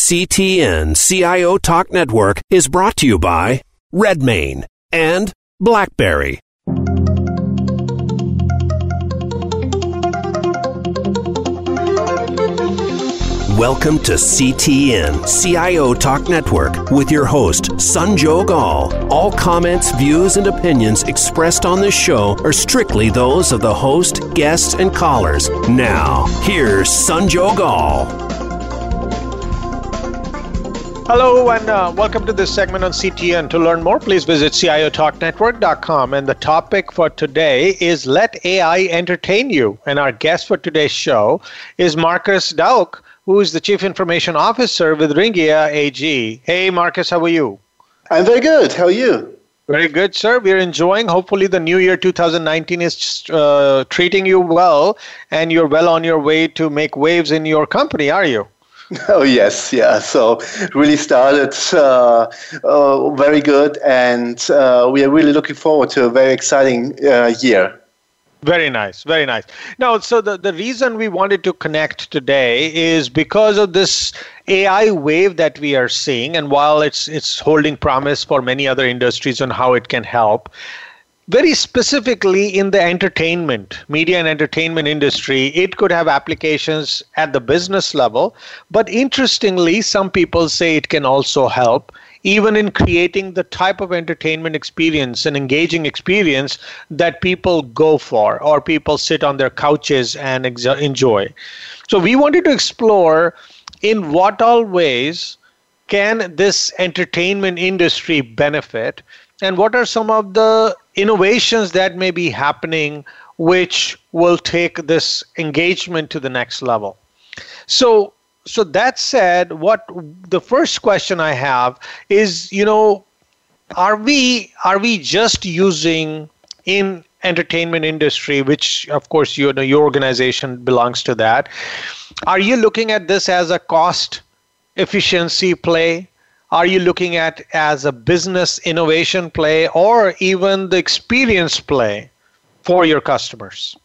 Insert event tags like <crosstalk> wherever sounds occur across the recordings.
CTN CIO Talk Network is brought to you by Redmane and BlackBerry. Welcome to CTN CIO Talk Network with your host, Sanjog Aul. All comments, views, and opinions expressed on this show are strictly those of the host, guests, and callers. Now, here's Sanjog Aul. Hello and uh, welcome to this segment on CTN. To learn more, please visit CIOTalkNetwork.com. And the topic for today is Let AI Entertain You. And our guest for today's show is Marcus Dauck, who is the Chief Information Officer with Ringier AG. Hey, Marcus, how are you? I'm very good. How are you? Very good, sir. We're enjoying. Hopefully, the new year 2019 is uh, treating you well, and you're well on your way to make waves in your company, are you? <laughs> Oh yes, yeah. So really started uh, uh, very good, and uh, we are really looking forward to a very exciting uh, year. Very nice, very nice. Now, so the, the reason we wanted to connect today is because of this AI wave that we are seeing, and while it's it's holding promise for many other industries on how it can help, very specifically in the entertainment, media and entertainment industry, it could have applications at the business level. But interestingly, some people say it can also help even in creating the type of entertainment experience and engaging experience that people go for or people sit on their couches and ex- enjoy. So we wanted to explore in what all ways can this entertainment industry benefit and what are some of the innovations that may be happening which will take this engagement to the next level. So so that said, what the first question I have is, you know, are we are we just using in entertainment industry, which of course you know your organization belongs to that. Are you looking at this as a cost efficiency play? Are you looking at as a business innovation play or even the experience play for your customers?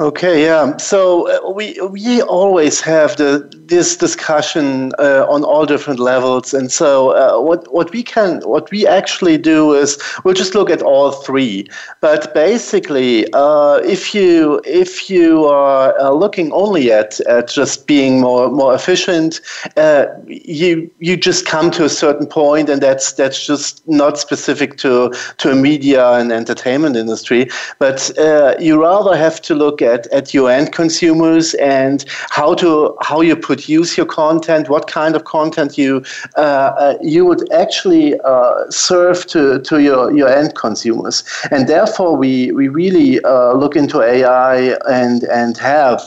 Okay, yeah. So uh, we we always have the this discussion uh, on all different levels, and so uh, what what we can what we actually do is we'll just look at all three. But basically, uh, if you if you are uh, looking only at, at just being more more efficient, uh, you you just come to a certain point, and that's that's just not specific to to a media and entertainment industry. But you rather have to look at at, at your end consumers and how to how you produce your content, what kind of content you uh, uh, you would actually uh, serve to, to your, your end consumers. And therefore, we we really uh, look into AI and and have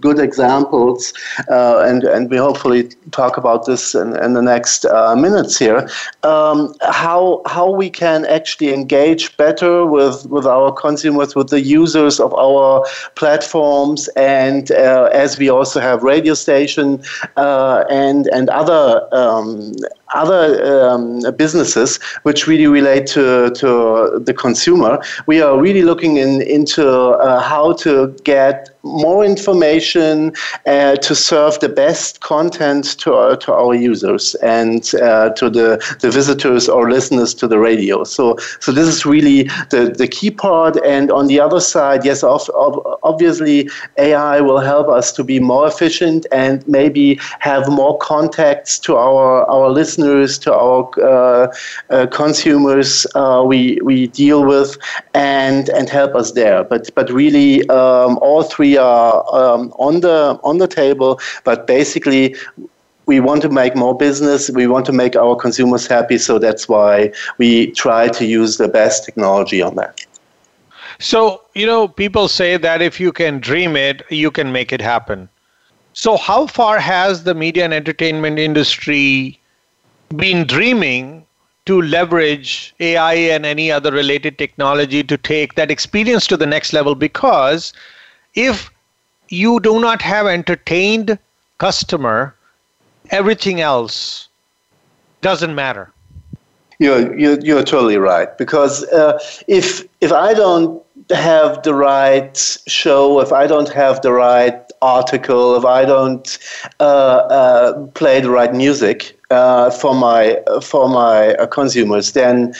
good examples, and and we hopefully talk about this in, in the next minutes here. Um, how how we can actually engage better with with our consumers, with the users of our platform platforms, and uh, as we also have radio station uh, and and other um, other um, businesses which really relate to, to the consumer, we are really looking in, into uh, how to get more information uh, to serve the best content to our, to our users and uh, to the, the visitors or listeners to the radio. So, so this is really the, the key part. And on the other side, yes, of, of, obviously AI will help us to be more efficient and maybe have more contacts to our, our listeners listeners, to our uh, uh, consumers uh, we we deal with, and and help us there. But but really, um, all three are um, on the on the table. But basically we want to make more business. We want to make our consumers happy. So that's why we try to use the best technology on that. So, you know, people say that if you can dream it, you can make it happen. So, how far has the media and entertainment industry been dreaming to leverage AI and any other related technology to take that experience to the next level because if you do not have entertained customer everything else doesn't matter. You're you're, you're totally right. Because uh, if if i don't have the right show if i don't have the right article, if I don't uh, uh, play the right music uh, for my for my uh, consumers, then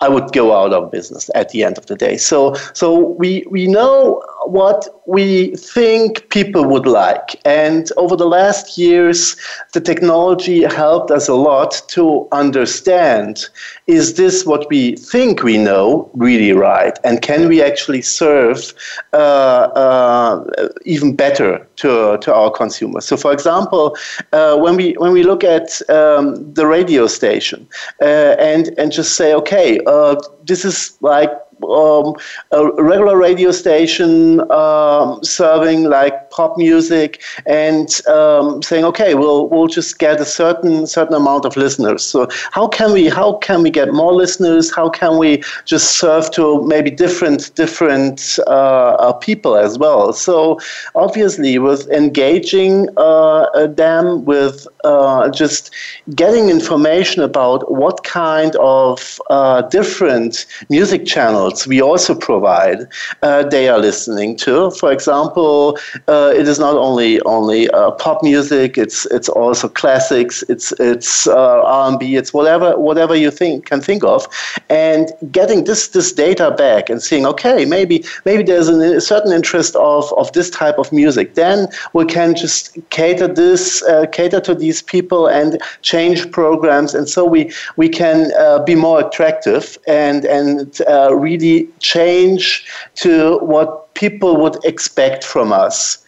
I would go out of business at the end of the day. So, so we, we know what we think people would like. And over the last years, the technology helped us a lot to understand is this what we think we know really right? And can we actually serve uh, uh, even better to, to our consumers? So, for example, uh, when, we, when we look at um, the radio station uh, and, and just say, okay, uh, this is like um, a regular radio station um, serving like pop music and um, saying, okay, we'll we'll just get a certain certain amount of listeners. So how can we how can we get more listeners? How can we just serve to maybe different different uh, uh people as well? So obviously, with engaging uh, them with uh, just getting information about what kind of uh, different music channels we also provide, uh, they are listening to. For example, uh, it is not only only uh, pop music; it's it's also classics, it's it's uh, R&B, it's whatever whatever you think can think of, and getting this this data back and seeing, okay, maybe maybe there's a certain interest of of this type of music. Then we can just cater this cater to these people and change programs, and so we we can be more attractive and and uh, really change to what people would expect from us.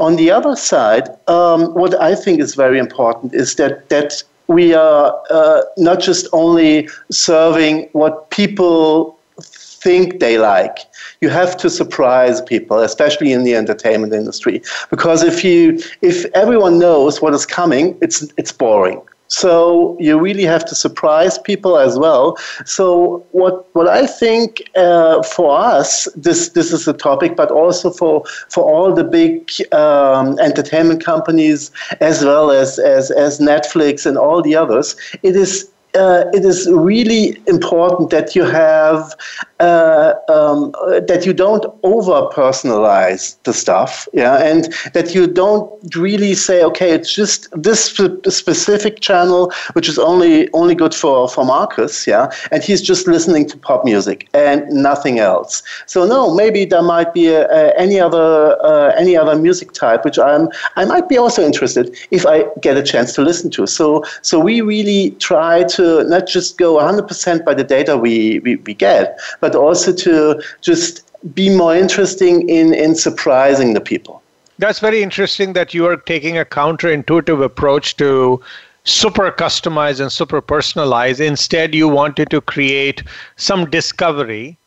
On the other side, um, what I think is very important is that that we are uh, not just only serving what people think they like. You have to surprise people, especially in the entertainment industry, because if you if everyone knows what is coming, it's it's boring. So you really have to surprise people as well. So what what I think uh, for us, this this is a topic, but also for for all the big um, entertainment companies as well as, as as Netflix and all the others, it is uh, it is really important that you have uh, um, that you don't over personalize the stuff, yeah, and that you don't really say, okay, it's just this specific channel which is only only good for for Marcus, yeah, and he's just listening to pop music and nothing else. So no, maybe there might be a, a, any other uh, any other music type which I'm I might be also interested if I get a chance to listen to. So so we really try to not just go 100% by the data we, we, we get, but but also to just be more interesting in, in surprising the people. That's very interesting that you are taking a counterintuitive approach to super customize and super personalize. Instead, you wanted to create some discovery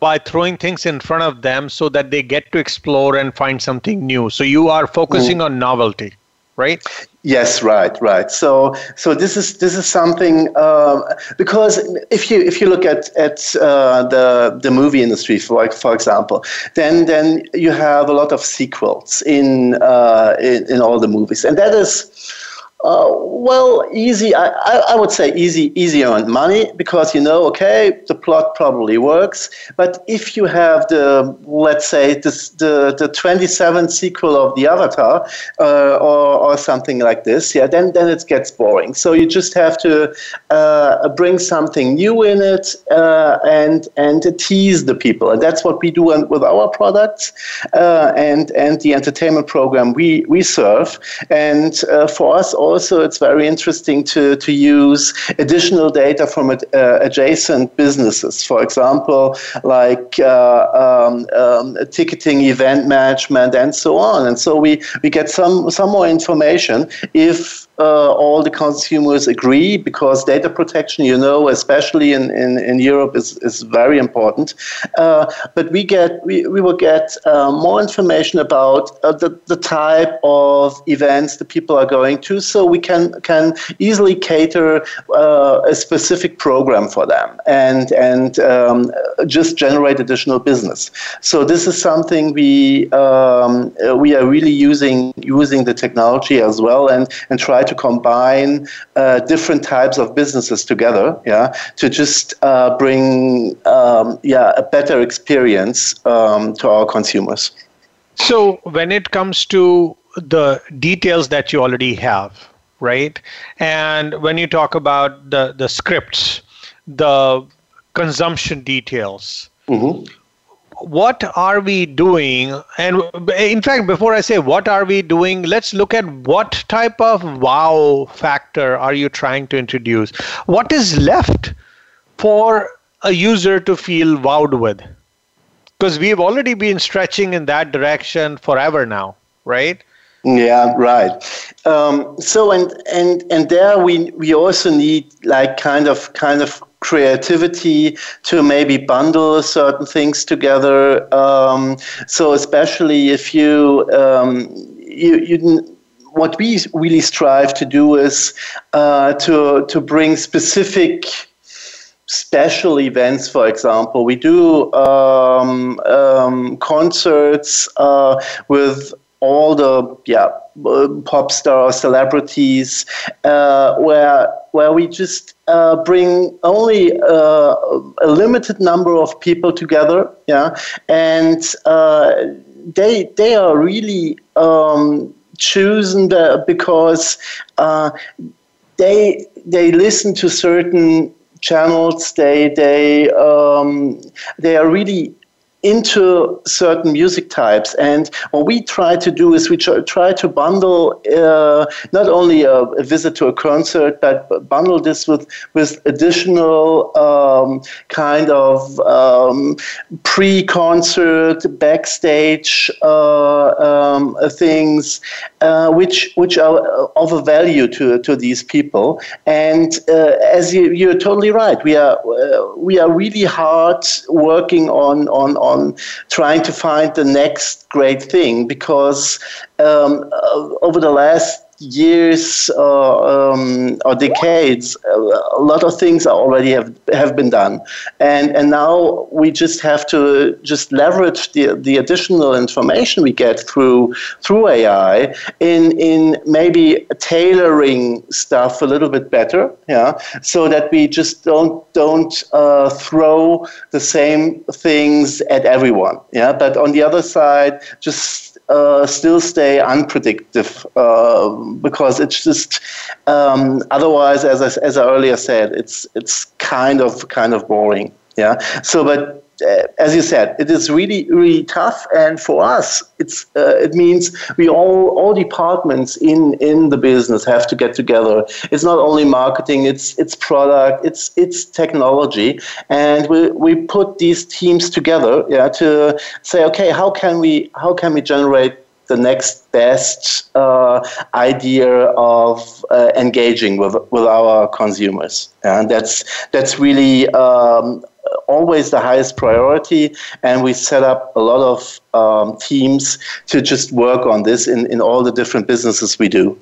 by throwing things in front of them so that they get to explore and find something new. So you are focusing mm. on novelty, right? Yes, right, right. So, so this is this is something uh, because if you if you look at at uh, the the movie industry, for for example, then then you have a lot of sequels in uh, in, in all the movies, and that is uh, well, easy. I, I, would say easy, easy earned money because you know, okay, the plot probably works. But if you have the, let's say, this, the the 27th sequel of the Avatar uh, or or something like this, yeah, then then it gets boring. So you just have to uh, bring something new in it uh, and and tease the people, and that's what we do with our products uh, and and the entertainment program we we serve. And uh, for us also it's very interesting to, to use additional data from uh, adjacent businesses. For example, like uh, um, um, ticketing, event management, and so on. And so we, we get some, some more information if uh, all the consumers agree because data protection, you know, especially in, in, in Europe, is, is very important. Uh, but we get we, we will get uh, more information about uh, the, the type of events the people are going to, so we can can easily cater uh, a specific program for them and and um, just generate additional business. So this is something we um, we are really using using the technology as well and and try to combine uh, different types of businesses together, yeah, to just uh, bring um, yeah a better experience um, to our consumers. So when it comes to the details that you already have, right? And when you talk about the, the scripts, the consumption details, mm-hmm. What are we doing? And in fact, before I say what are we doing, let's look at what type of wow factor are you trying to introduce? What is left for a user to feel wowed with? Because we've already been stretching in that direction forever now, right? Yeah, right. Um, so and and and there we we also need like kind of kind of creativity to maybe bundle certain things together. Um, so especially if you um, you you what we really strive to do is uh, to to bring specific special events, for example. We do um, um, concerts uh, with all the yeah pop stars, celebrities, uh, where where we just uh, bring only uh, a limited number of people together, yeah, and uh, they they are really um, chosen because uh, they they listen to certain channels. They they um, they are really into certain music types. And what we try to do is we try to bundle uh, not only a, a, visit to a concert, but bundle this with with additional um, kind of um, pre-concert, backstage uh, um, things, uh, which which are of a value to to these people. And uh, as you, you're totally right, we are uh, we are really hard working on on on trying to find the next great thing because um, uh, over the last years uh, um, or decades, a lot of things already have have been done, and and now we just have to just leverage the the additional information we get through through AI in in maybe tailoring stuff a little bit better, yeah, so that we just don't don't uh, throw the same things at everyone, yeah, but on the other side, just uh, still stay unpredictable uh, because it's just um, otherwise, as I, as I earlier said, it's it's kind of kind of boring. Yeah. So, but as you said, it is really really tough, and for us, it's uh, it means we all all departments in in the business have to get together. It's not only marketing; it's it's product, it's it's technology, and we we put these teams together, yeah, to say, okay, how can we how can we generate the next best uh, idea of uh, engaging with with our consumers, and that's that's really um, always the highest priority. And we set up a lot of um, teams to just work on this in, in all the different businesses we do.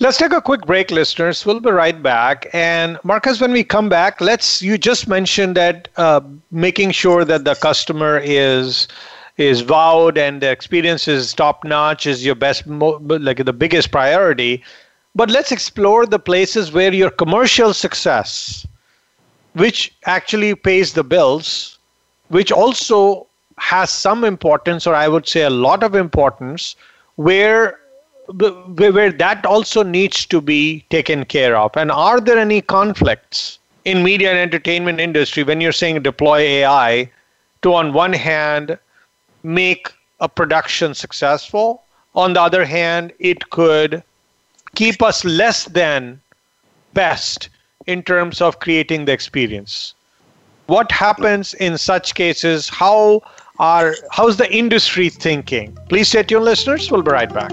Let's take a quick break, listeners. We'll be right back. And Marcus, when we come back, let's. You just mentioned that uh, making sure that the customer is is vowed and the experience is top notch is your best, like the biggest priority. But let's explore the places where your commercial success which actually pays the bills, which also has some importance, or I would say a lot of importance, where where that also needs to be taken care of. And are there any conflicts in media and entertainment industry when you're saying deploy AI to on one hand make a production successful, on the other hand it could keep us less than best in terms of creating the experience. What happens in such cases? How are how's the industry thinking? Please stay tuned, listeners. We'll be right back.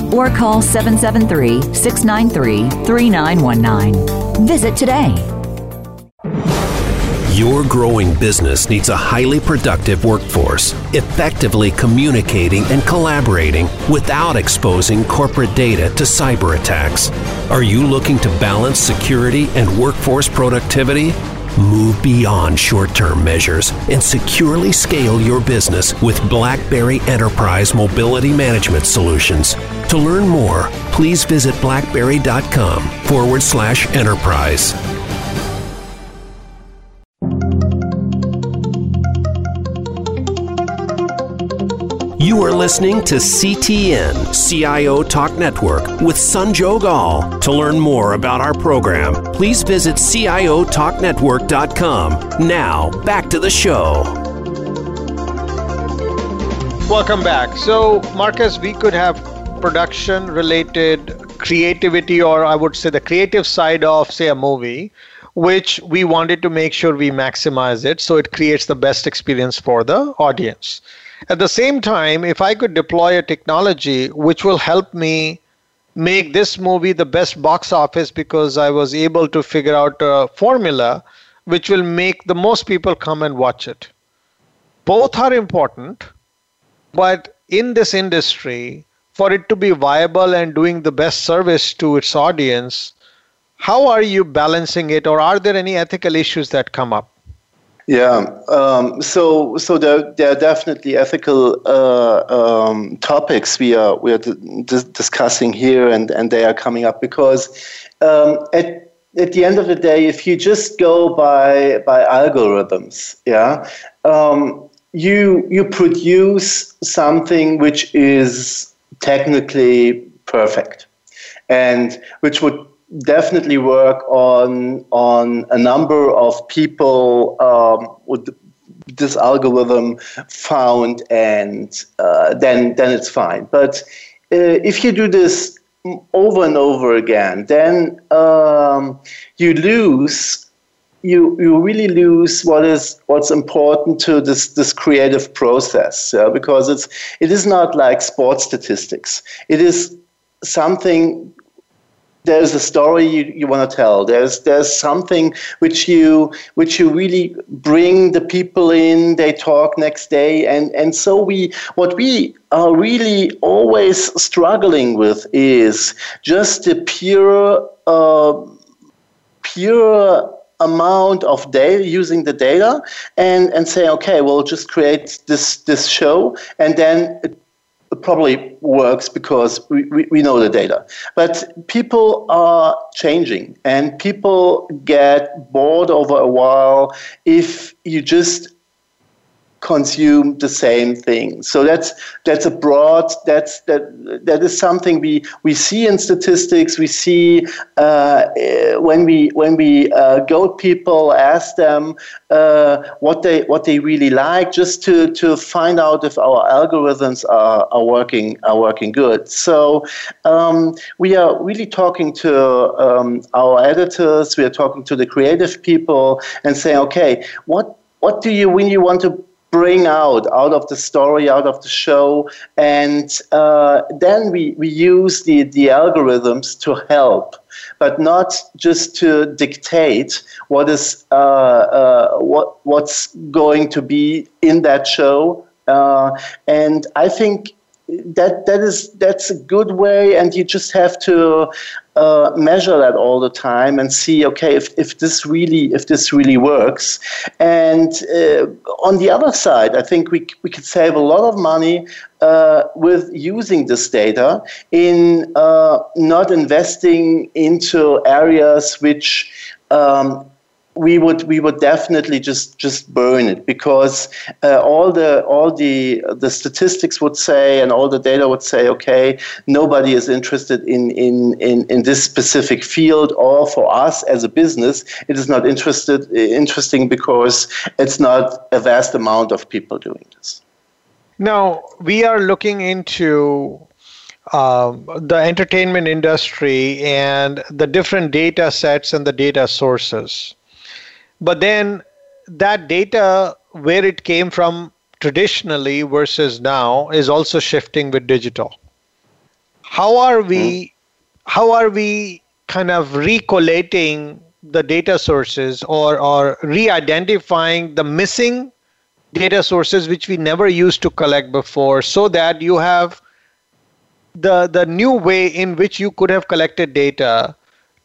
or call 773 693 3919. Visit today. Your growing business needs a highly productive workforce, effectively communicating and collaborating without exposing corporate data to cyber attacks. Are you looking to balance security and workforce productivity? Move beyond short term measures and securely scale your business with BlackBerry Enterprise Mobility Management Solutions. To learn more, please visit blackberry.com forward slash enterprise. You are listening to CTN, CIO Talk Network, with Sanjog Aul. To learn more about our program, please visit CIOTalkNetwork.com. Now, back to the show. Welcome back. So, Marcus, we could have production related creativity, or I would say the creative side of, say, a movie, which we wanted to make sure we maximize it so it creates the best experience for the audience. At the same time, if I could deploy a technology which will help me make this movie the best box office because I was able to figure out a formula which will make the most people come and watch it. Both are important, but in this industry, for it to be viable and doing the best service to its audience, how are you balancing it, or are there any ethical issues that come up? Yeah, um, so so there, there are definitely ethical uh, um, topics we are we are discussing here, and, and they are coming up because um, at at the end of the day, if you just go by by algorithms, yeah, um, you you produce something which is technically perfect, and which would definitely work on on a number of people um, with this algorithm found, and uh, then then it's fine. But uh, if you do this over and over again, then um, you lose. You, you really lose what is what's important to this this creative process yeah? because it's it is not like sports statistics it is something there's a story you, you want to tell. There's there's something which you which you really bring the people in they talk next day and and so we what we are really always struggling with is just the pure uh, pure amount of data using the data and and say okay we'll just create this this show and then probably works because we, we, we, know the data. But people are changing and people get bored over a while if you just consume the same thing. So that's that's a broad that's that that is something we we see in statistics. We see uh, when we when we uh, go people ask them uh, what they what they really like, just to to find out if our algorithms are, are working are working good. So um, we are really talking to um, our editors. We are talking to the creative people and saying, okay, what what do you when you want to bring out out of the story, out of the show, and uh, then we, we use the, the algorithms to help, but not just to dictate what is uh, uh, what what's going to be in that show. Uh, and I think that that is that's a good way, and you just have to uh, measure that all the time and see okay if, if this really if this really works. And uh, on the other side i think we, we could save a lot of money uh, with using this data in uh, not investing into areas which um, we would we would definitely just just burn it because uh, all the all the the statistics would say and all the data would say okay nobody is interested in in in, in this specific field or for us as a business it is not interested interesting because it's not a vast amount of people doing this now we are looking into um, the entertainment industry and the different data sets and the data sources. But then that data, where it came from traditionally versus now, is also shifting with digital. How are we? Hmm. How are we kind of recollating the data sources or, or re-identifying the missing data sources which we never used to collect before so that you have the the new way in which you could have collected data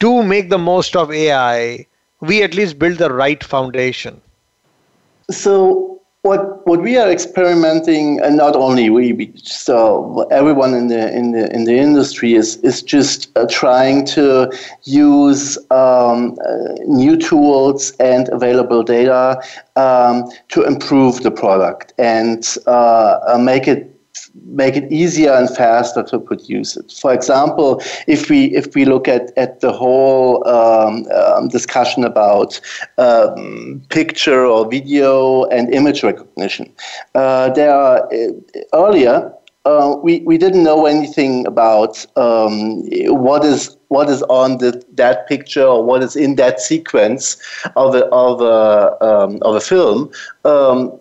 to make the most of AI, we at least build the right foundation. So what what we are experimenting, and not only we, so everyone in the in the in the industry is is just uh, trying to use um, uh, new tools and available data um, to improve the product and uh, make it make it easier and faster to produce it. For example, if we if we look at, at the whole um, um, discussion about um, picture or video and image recognition, uh, there are uh, earlier. Uh, we, we didn't know anything about um, what is what is on the, that picture or what is in that sequence of a, of a, um, of a film um,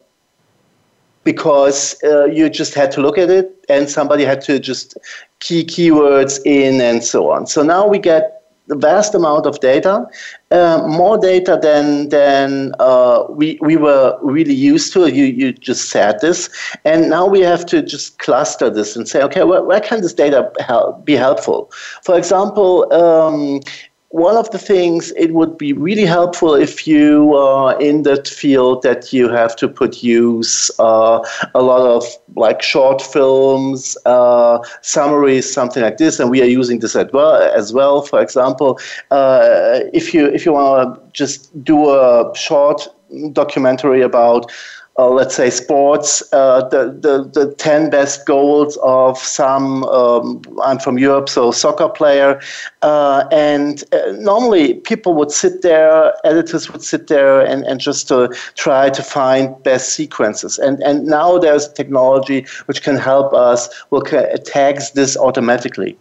because uh, you just had to look at it and somebody had to just key keywords in and so on. So now we get a vast amount of data, uh, more data than than uh, we we were really used to. You you just said this, and now we have to just cluster this and say, okay, where, where can this data help, be helpful? For example, um, one of the things it would be really helpful if you are in that field that you have to produce uh, a lot of like short films, uh, summaries, something like this, and we are using this as well. As well, for example, uh, if you if you want to just do a short documentary about uh, let's say sports, uh, the, the, the 10 best goals of some, um, I'm from Europe, so soccer player. Uh, and uh, normally people would sit there, editors would sit there and, and just to try to find best sequences. And, and now there's technology which can help us, will tags this automatically.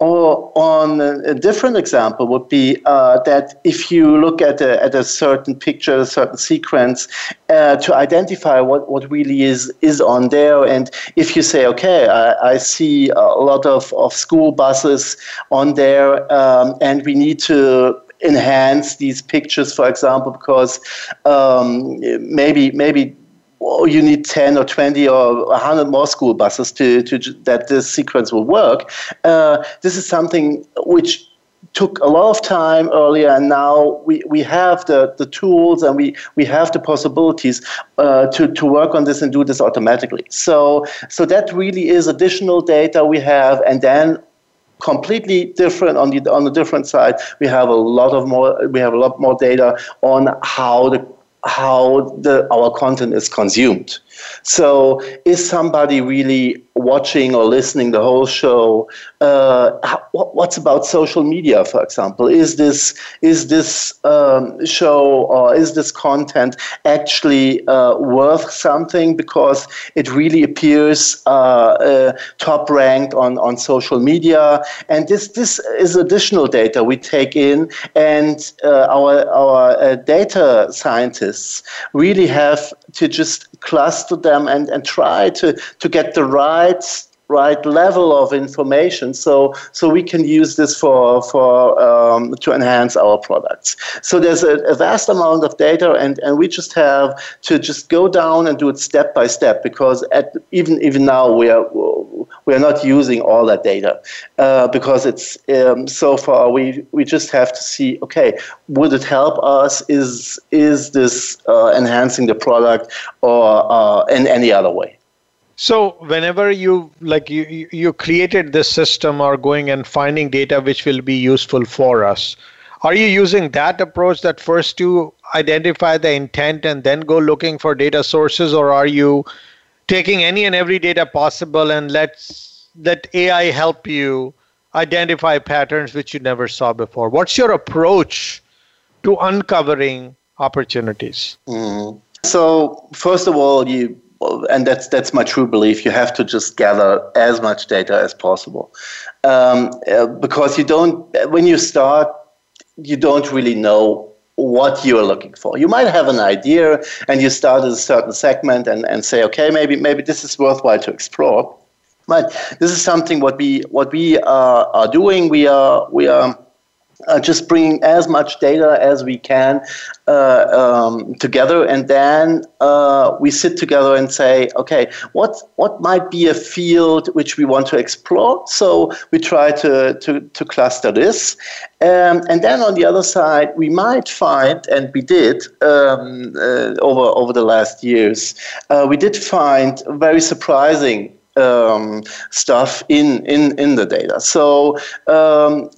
Or on a, different example would be uh, that if you look at a, at a certain picture, a certain sequence, uh, to identify what, what really is is on there, and if you say, okay, I, I see a lot of, of school buses on there, um, and we need to enhance these pictures, for example, because um, maybe maybe well, you need 10 or 20 or 100 more school buses to, to that this sequence will work. Uh, this is something which took a lot of time earlier and now we, we have the, the tools and we, we have the possibilities uh, to, to work on this and do this automatically so so that really is additional data we have and then completely different on the on the different side we have a lot of more we have a lot more data on how the how the, our content is consumed. So, is somebody really watching or listening the whole show? Uh, what's about social media, for example? Is this is this um, show or is this content actually uh, worth something because it really appears uh, uh top ranked on, on social media? And this this is additional data we take in, and uh, our our uh, data scientists really have to just cluster them and, and try to, to get the right right level of information so so we can use this for for um, to enhance our products. So there's a, a, vast amount of data and and we just have to just go down and do it step by step because at even even now we are we are not using all that data uh, because it's um, so far we we just have to see okay would it help us? Is is this uh, enhancing the product or uh, in any other way? So whenever you like you you created this system or going and finding data which will be useful for us, Are you using that approach that first to identify the intent and then go looking for data sources, or are you taking any and every data possible and let's let AI help you identify patterns which you never saw before? What's your approach to uncovering opportunities? Mm. So first of all, you and that's that's my true belief. You have to just gather as much data as possible, um, uh, because you don't. When you start, you don't really know what you're looking for. You might have an idea, and you start at a certain segment, and, and say, okay, maybe maybe this is worthwhile to explore. But this is something what we what we are, are doing. We are we are uh, just bringing as much data as we can uh, um, together, and then uh, we sit together and say, okay, what what might be a field which we want to explore? So we try to to, to cluster this, um, and then on the other side, we might find, and we did um, uh, over over the last years, uh, we did find very surprising um, stuff in, in, in the data. So um,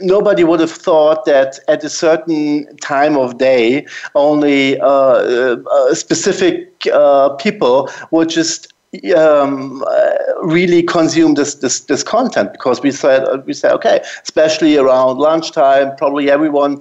nobody would have thought that at a certain time of day, only uh, uh, specific uh, people would just um, uh, really consume this, this this content because we said we say okay, especially around lunchtime, probably everyone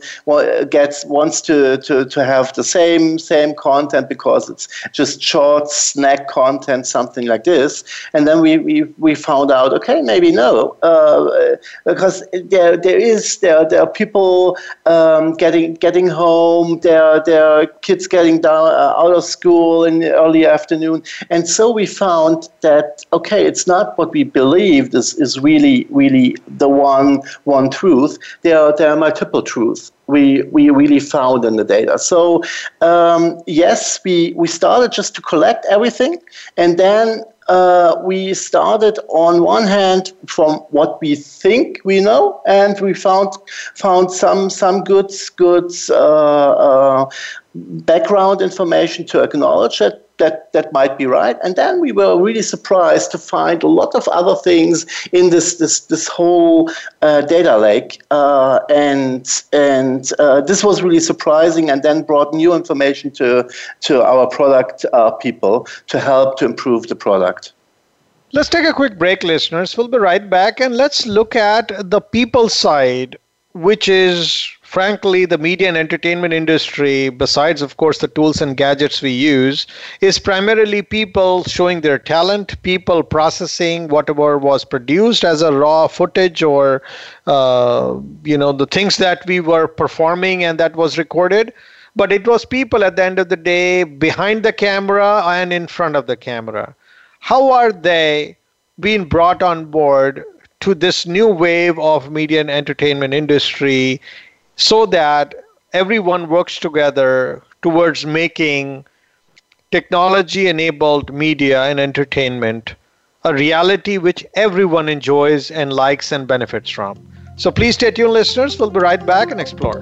gets wants to, to, to have the same same content because it's just short snack content, something like this. And then we we, we found out okay, maybe no, uh, because there there is there there are people um, getting getting home, there there are kids getting down uh, out of school in the early afternoon, and so we found that okay, it's not what we believed is, is really really the one one truth. There are there are multiple truths we we really found in the data. So um, yes, we we started just to collect everything, and then uh, we started on one hand from what we think we know, and we found found some some good good uh, uh, background information to acknowledge that that that might be right. And then we were really surprised to find a lot of other things in this this this whole uh, data lake, uh, and and uh, this was really surprising. And then brought new information to to our product uh, people to help to improve the product. Let's take a quick break, listeners. We'll be right back, and let's look at the people side, which is frankly, the media and entertainment industry, besides, of course, the tools and gadgets we use, is primarily people showing their talent, people processing whatever was produced as a raw footage or, uh, you know, the things that we were performing and that was recorded. But it was people at the end of the day behind the camera and in front of the camera. How are they being brought on board to this new wave of media and entertainment industry so that everyone works together towards making technology enabled media and entertainment a reality which everyone enjoys and likes and benefits from. So please stay tuned, listeners. We'll be right back and explore.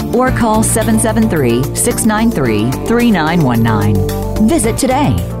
or call 773 693 3919. Visit today.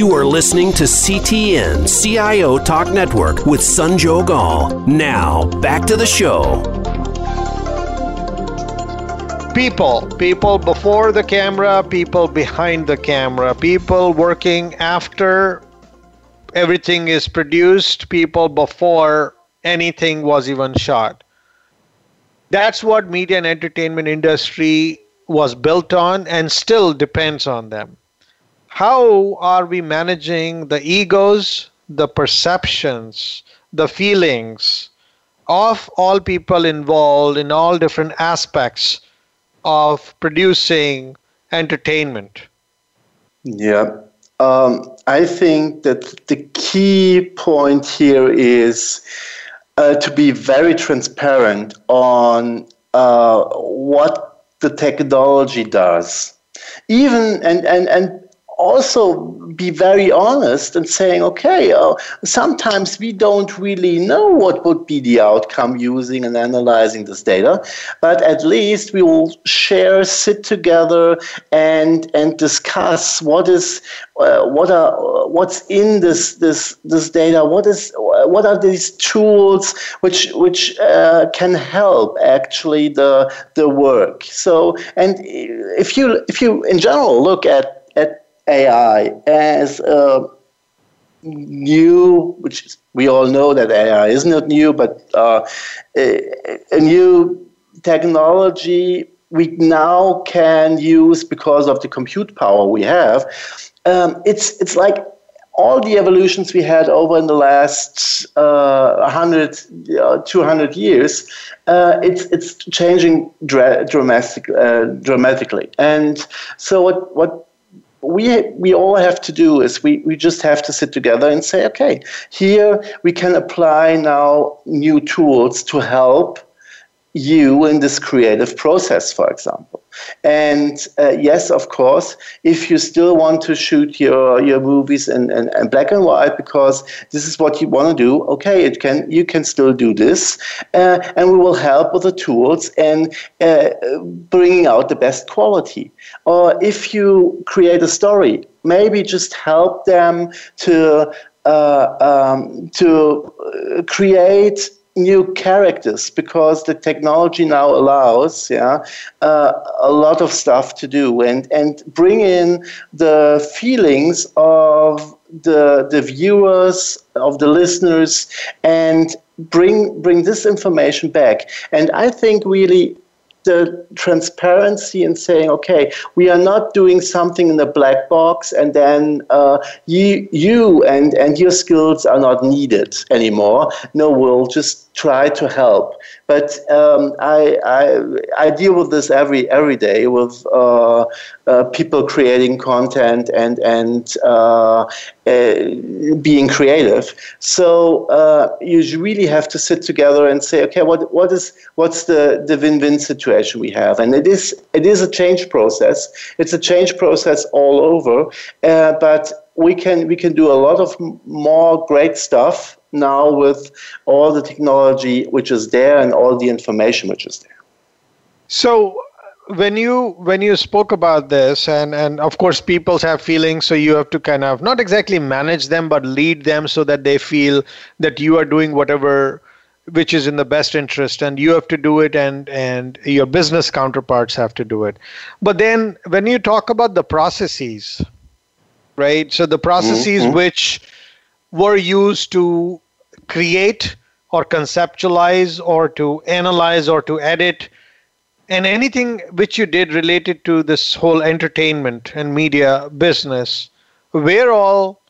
You are listening to CTN CIO Talk Network with Sanjog Aul. Now, back to the show. People, people before the camera, people behind the camera, people working after everything is produced, people before anything was even shot. That's what media and entertainment industry was built on and still depends on them how are we managing the egos, the perceptions, the feelings of all people involved in all different aspects of producing entertainment? Yeah. Um, I think that the key point here is uh, to be very transparent on uh, what the technology does. Even and, and, and also be very honest and saying, okay, uh, sometimes we don't really know what would be the outcome using and analyzing this data, but at least we will share, sit together, and and discuss what is uh, what are what's in this this this data, what is what are these tools which which uh, can help actually the the work. So and if you if you in general look at AI as a new, which we all know that AI is not new, but uh, a, a new technology we now can use because of the compute power we have. Um, it's it's like all the evolutions we had over in the last uh, 100, uh, 200 years, uh, it's it's changing dra- dramatic, uh, dramatically. And so what what we we all have to do is we, we just have to sit together and say okay here we can apply now new tools to help you in this creative process for example and uh, yes, of course, if you still want to shoot your, your movies in, in, in black and white because this is what you want to do, okay, it can you can still do this, uh, and we will help with the tools and uh, bringing out the best quality. Or if you create a story, maybe just help them to uh, um, to uh, create new characters because the technology now allows yeah uh, a lot of stuff to do and and bring in the feelings of the the viewers of the listeners and bring bring this information back and i think really the transparency in saying, okay, we are not doing something in the black box, and then uh, you, you and, and your skills are not needed anymore. No, we'll just try to help. But um, I, I, I deal with this every every day with uh, uh, people creating content and and uh, uh being creative. So uh, you really have to sit together and say, okay, what what is what's the the win-win situation we have? And it is it is a change process. It's a change process all over, uh, but we can we can do a lot of more great stuff now with all the technology which is there and all the information which is there. So when you when you spoke about this and and of course people have feelings so you have to kind of not exactly manage them but lead them so that they feel that you are doing whatever which is in the best interest and you have to do it and and your business counterparts have to do it but then when you talk about the processes right so the processes mm-hmm. which were used to create or conceptualize or to analyze or to edit and anything which you did related to this whole entertainment and media business where all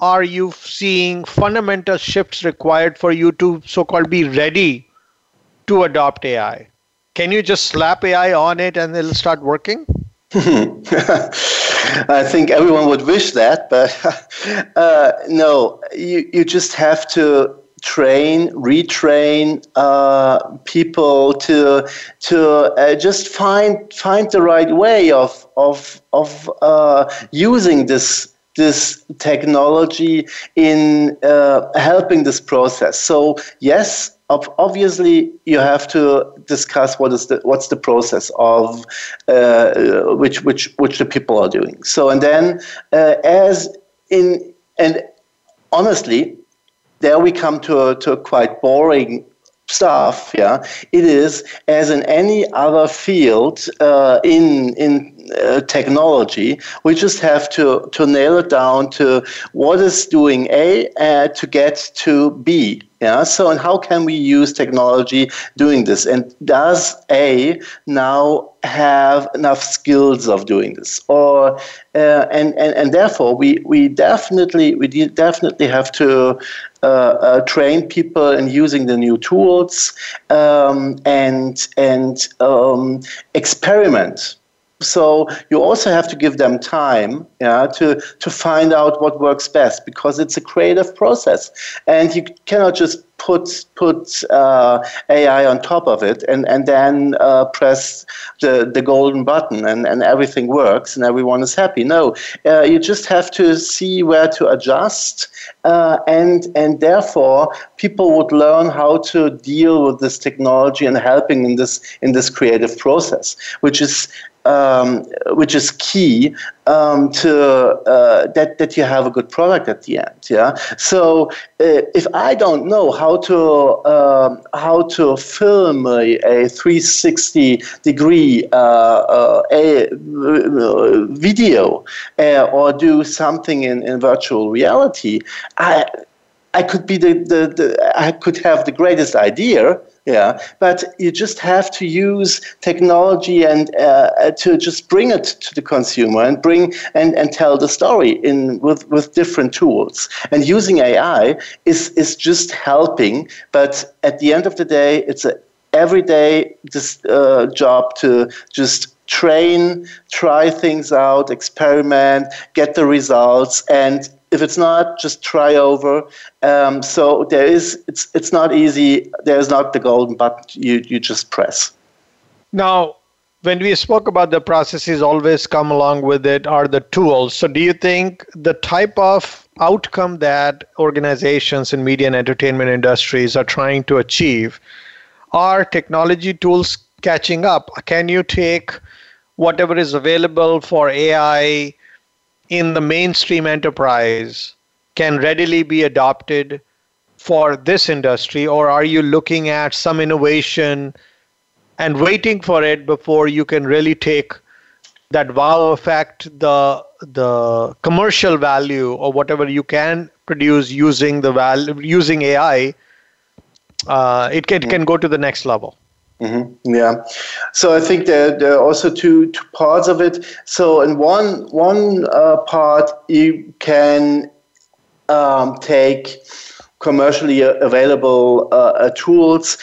are you seeing fundamental shifts required for you to so called be ready to adopt ai can you just slap ai on it and it'll start working <laughs> I think everyone would wish that, but <laughs> uh, no, you, you just have to train, retrain uh, people to to uh, just find find the right way of of of uh, using this this technology in uh, helping this process. So yes, obviously you have to discuss what is the what's the process of uh, which which which the people are doing. So and then uh, as in and honestly there we come to a, to a quite boring stuff. Yeah, it is as in any other field uh, in in uh, technology. We just have to to nail it down to what is doing A uh, to get to B. Yeah. So, and how can we use technology doing this? And does A now have enough skills of doing this? Or uh, and, and and therefore we we definitely we definitely have to uh, uh, train people in using the new tools um, and and um, experiment so you also have to give them time yeah, to, to find out what works best because it's a creative process. And you cannot just put put uh, AI on top of it and and then uh, press the the golden button and and everything works and everyone is happy. No, uh, you just have to see where to adjust uh, and and therefore people would learn how to deal with this technology and helping in this in this creative process, which is um, which is key um, to uh, that that you have a good product at the end. Yeah. So uh, if I don't know how to um, how to film a, a 360 degree uh, uh a, video uh, or do something in, in virtual reality, I I could be the, the, the I could have the greatest idea yeah, but you just have to use technology and uh, to just bring it to the consumer and bring and, and tell the story in with, with different tools. And using AI is is just helping, but at the end of the day, it's a everyday just, uh, job to just train, try things out, experiment, get the results, and if it's not, just try over. Um, so there is, it's it's not easy. There's not the golden button you you just press. Now, when we spoke about the processes, always come along with it are the tools. So, do you think the type of outcome that organizations in media and entertainment industries are trying to achieve are technology tools catching up? Can you take whatever is available for AI? In the mainstream enterprise can readily be adopted for this industry, or are you looking at some innovation and waiting for it before you can really take that wow effect, the the commercial value or whatever you can produce using the value using AI, uh, it can, it can go to the next level. Mm-hmm. Yeah, so I think there, there are also two two parts of it. So in one one uh, part, you can um, take commercially available uh, uh, tools,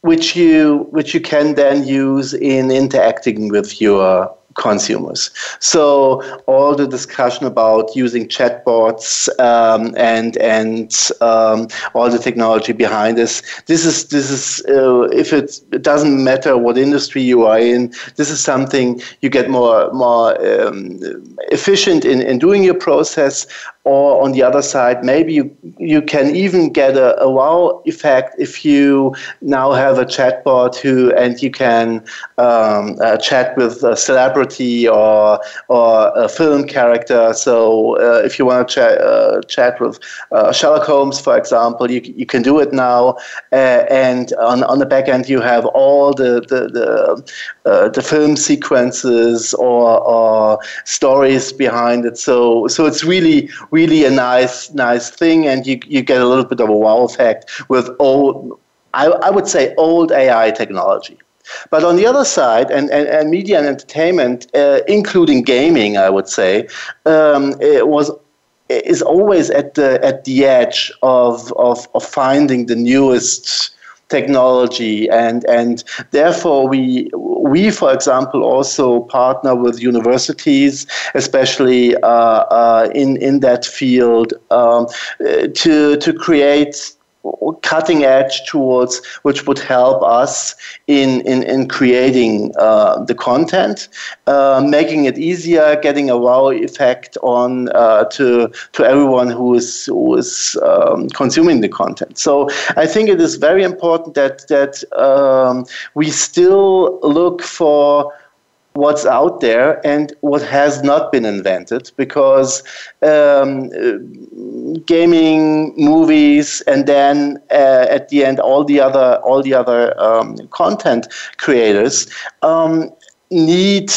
which you which you can then use in interacting with your consumers. So all the discussion about using chatbots um, and and um, all the technology behind this, this is this is uh, if it, it, doesn't matter what industry you are in, this is something you get more more um, efficient in, in doing your process or on the other side, maybe you, you can even get a, a wow effect if you now have a chatbot who and you can um, uh, chat with a celebrity or or a film character. So uh, if you want to chat, uh, chat with uh, Sherlock Holmes, for example, you, you can do it now. And on, on the back end, you have all the the the, uh, the film sequences or, or stories behind it. So so it's really really a nice nice thing, and you you get a little bit of a wow effect with old, I, I would say old AI technology. But on the other side, and, and, and media and entertainment, uh, including gaming, I would say, um, it was is always at the at the edge of of, of finding the newest technology, and and therefore we we for example also partner with universities, especially uh, uh, in in that field, um, to to create cutting edge tools which would help us in, in, in creating uh, the content, uh, making it easier, getting a wow effect on uh, to, to everyone who is, who is um, consuming the content. So I think it is very important that, that um, we still look for what's out there and what has not been invented because um, gaming movies and then uh, at the end all the other all the other um, content creators um, need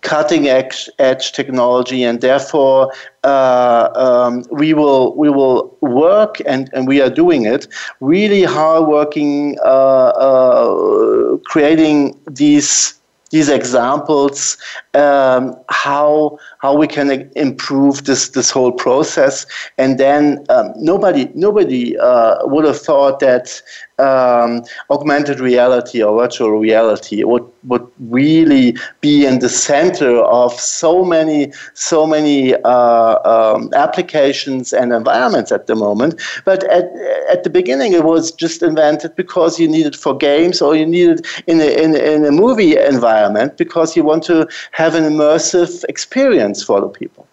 cutting edge, edge technology and therefore uh, um, we will we will work and, and we are doing it really hard working uh, uh creating these these examples um, how how we can improve this this whole process. And then um, nobody nobody uh, would have thought that um, augmented reality or virtual reality would would really be in the center of so many so many uh, um, applications and environments at the moment. But at at the beginning, it was just invented because you needed for games or you needed in a, in, in a movie environment because you want to have an immersive experience for the people.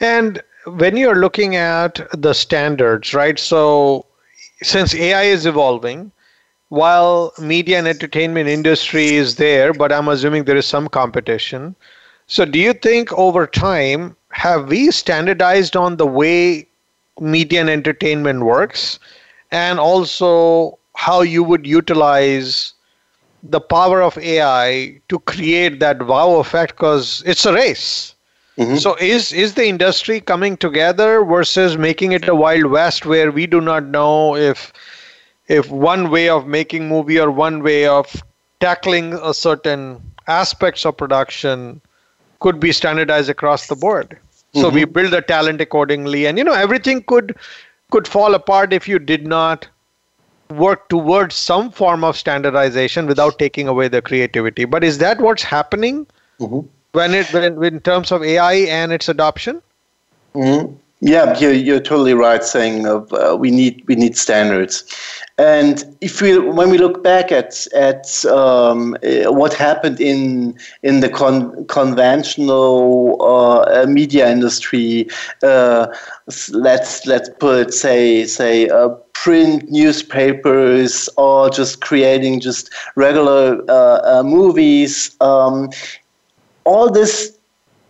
And when you're looking at the standards, right? So since AI is evolving, while media and entertainment industry is there, but I'm assuming there is some competition. So do you think over time have we standardized on the way media and entertainment works and also how you would utilize the power of AI to create that wow effect because it's a race. Mm-hmm. So is is the industry coming together versus making it a wild west where we do not know if if one way of making movie or one way of tackling a certain aspects of production could be standardized across the board. So mm-hmm. we build the talent accordingly and you know everything could could fall apart if you did not work towards some form of standardization without taking away the creativity. But is that what's happening mm-hmm. When it when, in terms of AI and its adoption? Mm-hmm. Yeah, you're, you're totally right saying uh, we need we need standards, and if we when we look back at at um, uh, what happened in in the con- conventional uh, media industry, uh, let's let's put say say uh, print newspapers or just creating just regular uh, movies. Um, all this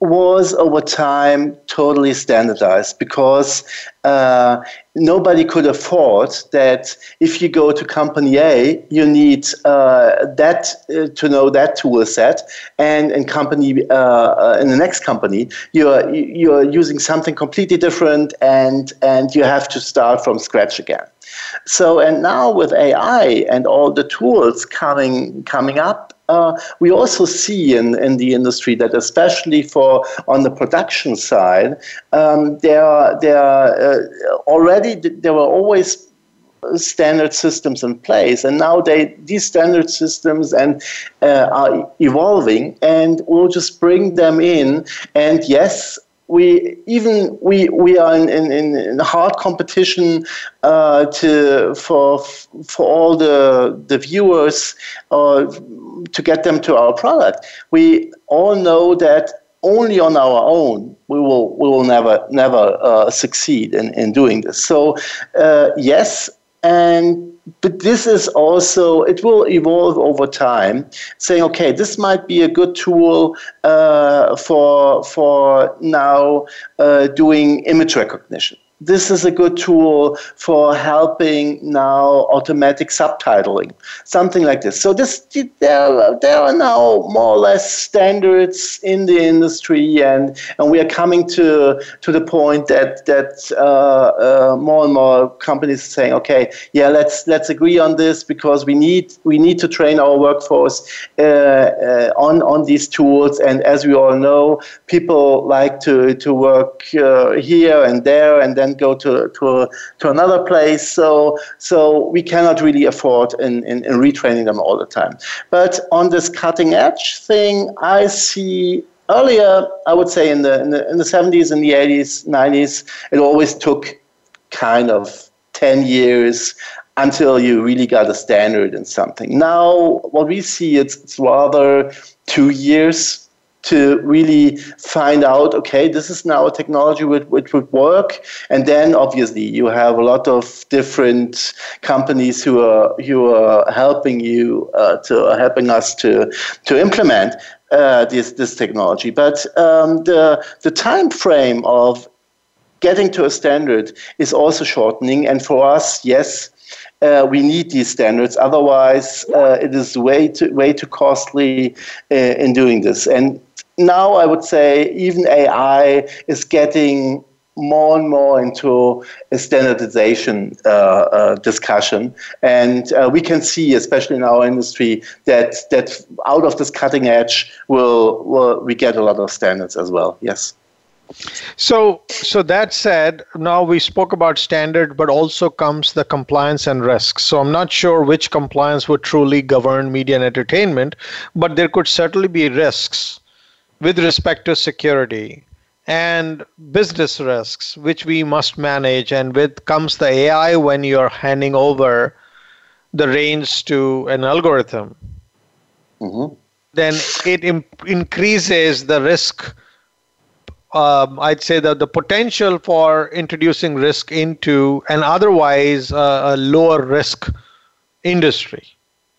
was over time totally standardized because uh, nobody could afford that if you go to company A, you need uh, that uh, to know that tool set, and in company uh, uh, in the next company, you're you're using something completely different, and and you have to start from scratch again. So and now with AI and all the tools coming coming up uh, we also see in, in the industry that especially for on the production side, um, there are, there uh, already there were always standard systems in place and now they these standard systems and uh, are evolving and we'll just bring them in and yes we even we we are in, in, in hard competition uh, to for for all the the viewers uh, to get them to our product. We all know that only on our own we will we will never never uh, succeed in, in doing this. So uh, yes, and but this is also it will evolve over time saying okay this might be a good tool uh, for for now uh, doing image recognition this is a good tool for helping now automatic subtitling, something like this. So this there, there are now more or less standards in the industry, and, and we are coming to to the point that that uh, uh, more and more companies are saying, okay, yeah, let's let's agree on this because we need we need to train our workforce uh, uh on on these tools, and as we all know, people like to to work uh, here and there, and then then go to to, to another place. So so we cannot really afford in, in, in retraining them all the time. But on this cutting edge thing, I see earlier, I would say in the, in the in the 70s and the 80s, 90s, it always took kind of 10 years until you really got a standard in something. Now, what we see, it's, it's rather two years to really find out okay this is now a technology which, which would work and then obviously you have a lot of different companies who are who are helping you uh, to helping us to to implement uh, this this technology but um, the the time frame of getting to a standard is also shortening and for us yes uh, we need these standards. Otherwise, uh, it is way too way too costly uh, in doing this. And now, I would say even AI is getting more and more into a standardization uh, uh, discussion, and uh, we can see, especially in our industry, that that out of this cutting edge, will will we get a lot of standards as well. Yes. So, so that said, now we spoke about standard, but also comes the compliance and risks. So I'm not sure which compliance would truly govern media and entertainment, but there could certainly be risks with respect to security and business risks, which we must manage. And with comes the AI when you're handing over the reins to an algorithm, mm-hmm. then it imp- increases the risk um, I'd say that the potential for introducing risk into an otherwise uh, a lower risk industry.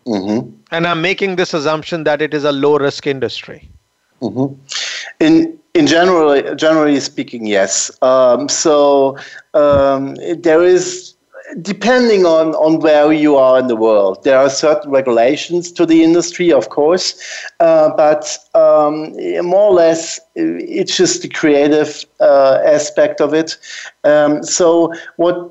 Mm-hmm. And I'm making this assumption that it is a low risk industry. Mm-hmm. In in general, generally speaking, yes. Um, so um, there is depending on, on where you are in the world, there are certain regulations to the industry, of course, uh, but um, more or less it's just the creative uh, aspect of it. Um, so, what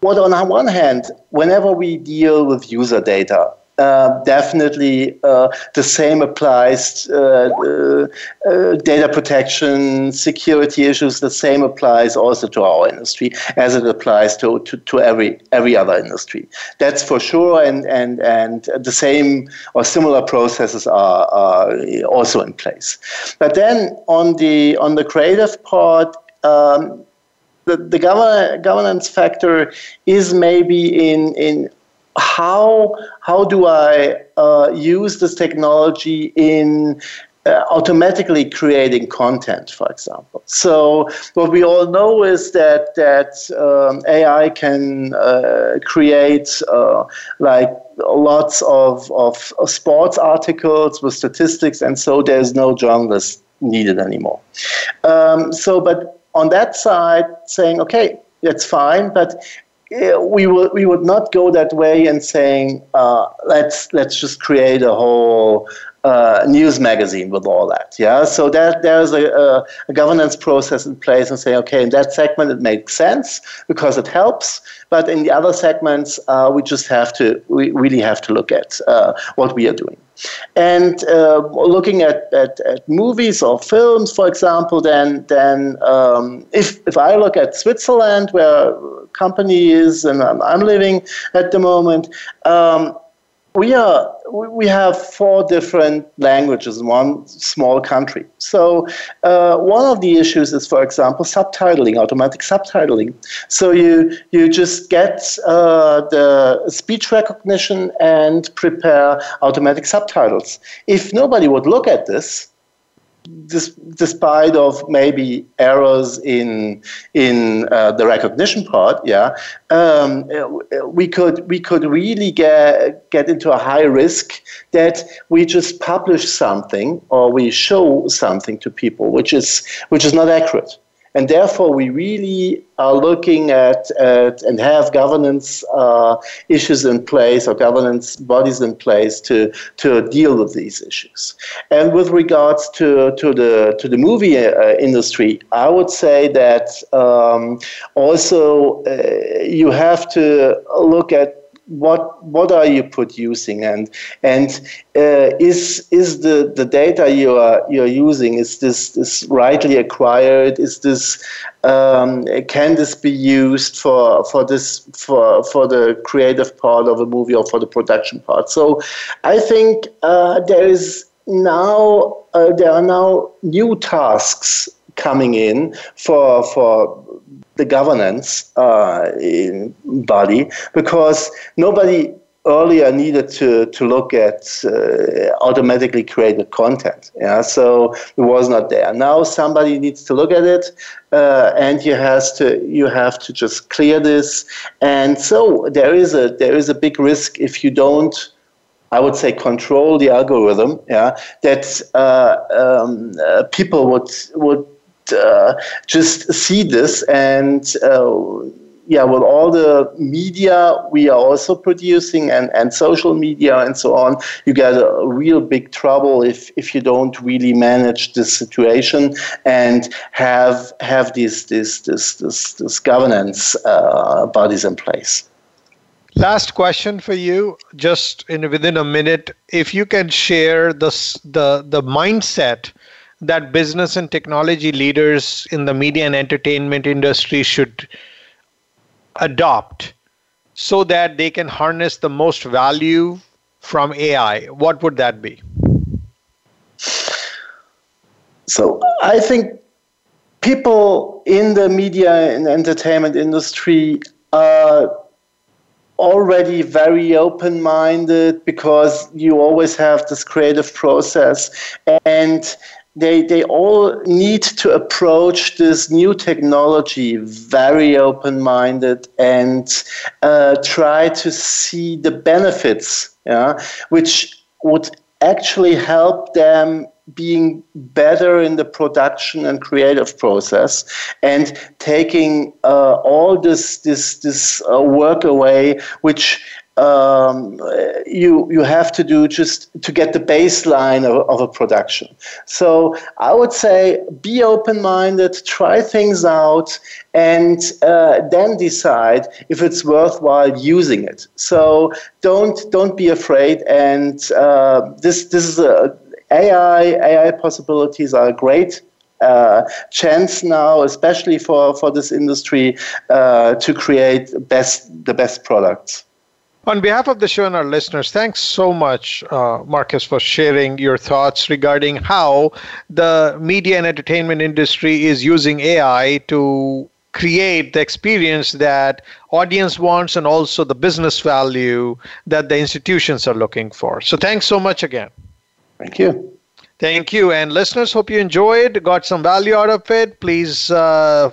what on one hand, whenever we deal with user data, uh, definitely uh, the same applies uh, uh, uh, data protection security issues the same applies also to our industry as it applies to, to, to every every other industry. That's for sure and and and the same or similar processes are, are also in place. But then on the on the creative part um, the, the governance factor is maybe in, in how how do I uh, use this technology in uh, automatically creating content, for example. So what we all know is that that um, AI can uh, create uh, like lots of, of, sports articles with statistics, and so there's no journalist needed anymore. Um, so, but on that side, saying okay, that's fine, but we would we would not go that way and saying uh, let's let's just create a whole uh, news magazine with all that. Yeah, so that there's a, a, a, governance process in place and saying okay, in that segment it makes sense because it helps, but in the other segments uh, we just have to we really have to look at uh, what we are doing. And uh, looking at, at, at, movies or films, for example, then then um, if if I look at Switzerland, where company is and I'm, I'm living at the moment. Um, we are we have four different languages in one small country. So uh, one of the issues is, for example, subtitling, automatic subtitling. So you you just get uh, the speech recognition and prepare automatic subtitles. If nobody would look at this, despite of maybe errors in in uh, the recognition part, yeah, um, we could we could really get get into a high risk that we just publish something or we show something to people which is which is not accurate and therefore we really are looking at, at and have governance uh, issues in place or governance bodies in place to, to deal with these issues. And with regards to, to, the, to the movie uh, industry, I would say that um, also uh, you have to look at what what are you producing? And and uh, is is the, the data you are you're using is this is rightly acquired? Is this um, can this be used for for this for for the creative part of a movie or for the production part? So I think uh, there is now uh, there are now new tasks coming in for for the governance uh, body because nobody earlier needed to, to look at uh, automatically created content. Yeah, so it was not there. Now somebody needs to look at it, uh, and you has to you have to just clear this. And so there is a there is a big risk if you don't. I would say control the algorithm. Yeah, that uh, um, uh, people would would uh, just see this and uh, yeah, with all the media we are also producing and, and social media and so on, you get a real big trouble if, if you don't really manage this situation and have have these this this this, this governance uh, bodies in place. Last question for you, just in within a minute, if you can share the the the mindset that business and technology leaders in the media and entertainment industry should adopt so that they can harness the most value from AI, what would that be? So I think people in the media and entertainment industry are already very open minded because you always have this creative process and they, they all need to approach this new technology very open minded and uh, try to see the benefits, yeah, which would actually help them being better in the production and creative process and taking uh, all this this this uh, work away which um, you you have to do just to get the baseline of, of a production. So I would say be open minded, try things out, and uh, then decide if it's worthwhile using it. So don't don't be afraid. And uh, this this is a AI AI possibilities are a great uh, chance now, especially for, for this industry, uh, to create best the best products. On behalf of the show and our listeners, thanks so much, uh, Marcus, for sharing your thoughts regarding how the media and entertainment industry is using AI to create the experience that audience wants and also the business value that the institutions are looking for. So thanks so much again. Thank you. Thank you. And listeners, hope you enjoyed, got some value out of it. Please uh,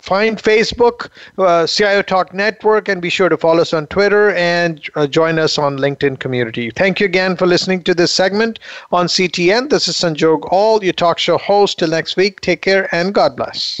find Facebook, uh, CIO Talk Network, and be sure to follow us on Twitter and uh, join us on LinkedIn community. Thank you again for listening to this segment on CTN. This is Sanjog Aul, your talk show host. Till next week, take care and God bless.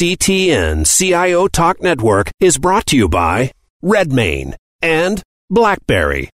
CTN CIO Talk Network is brought to you by Redmane and BlackBerry.